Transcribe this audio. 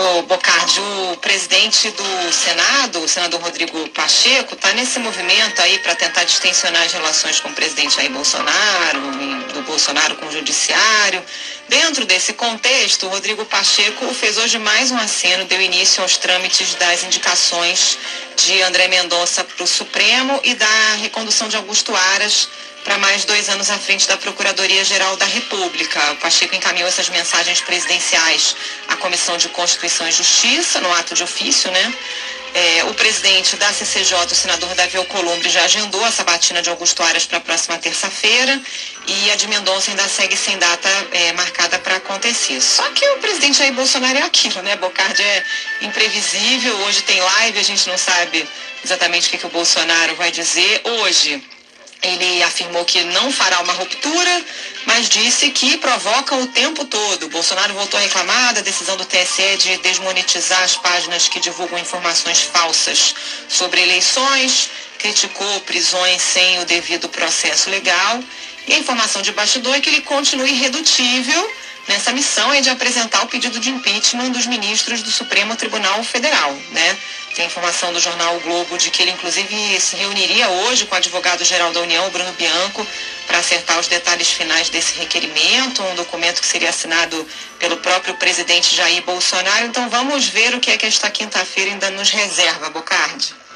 O Bocardi, o presidente do Senado, o senador Rodrigo Pacheco, está nesse movimento aí para tentar distensionar as relações com o presidente Jair Bolsonaro, do Bolsonaro com o judiciário. Dentro desse contexto, o Rodrigo Pacheco fez hoje mais um aceno, deu início aos trâmites das indicações de André Mendonça para o Supremo e da recondução de Augusto Aras para mais dois anos à frente da Procuradoria-Geral da República. O Pacheco encaminhou essas mensagens presidenciais à Comissão de Constituição e Justiça, no ato de ofício, né? É, o presidente da CCJ, o senador Davi Alcolumbre, já agendou a sabatina de Augusto Aras para a próxima terça-feira e a de Mendonça ainda segue sem data é, marcada para acontecer. Só que o presidente Jair Bolsonaro é aquilo, né? Bocardi é imprevisível, hoje tem live, a gente não sabe exatamente o que, que o Bolsonaro vai dizer. Hoje, ele afirmou que não fará uma ruptura, mas disse que provoca o tempo todo. Bolsonaro voltou a reclamar da decisão do TSE de desmonetizar as páginas que divulgam informações falsas sobre eleições, criticou prisões sem o devido processo legal. E a informação de bastidor é que ele continua irredutível nessa missão é de apresentar o pedido de impeachment dos ministros do Supremo Tribunal Federal, né? Tem informação do jornal o Globo de que ele inclusive se reuniria hoje com o advogado-geral da União, Bruno Bianco, para acertar os detalhes finais desse requerimento, um documento que seria assinado pelo próprio presidente Jair Bolsonaro. Então vamos ver o que é que esta quinta-feira ainda nos reserva, Bocardi.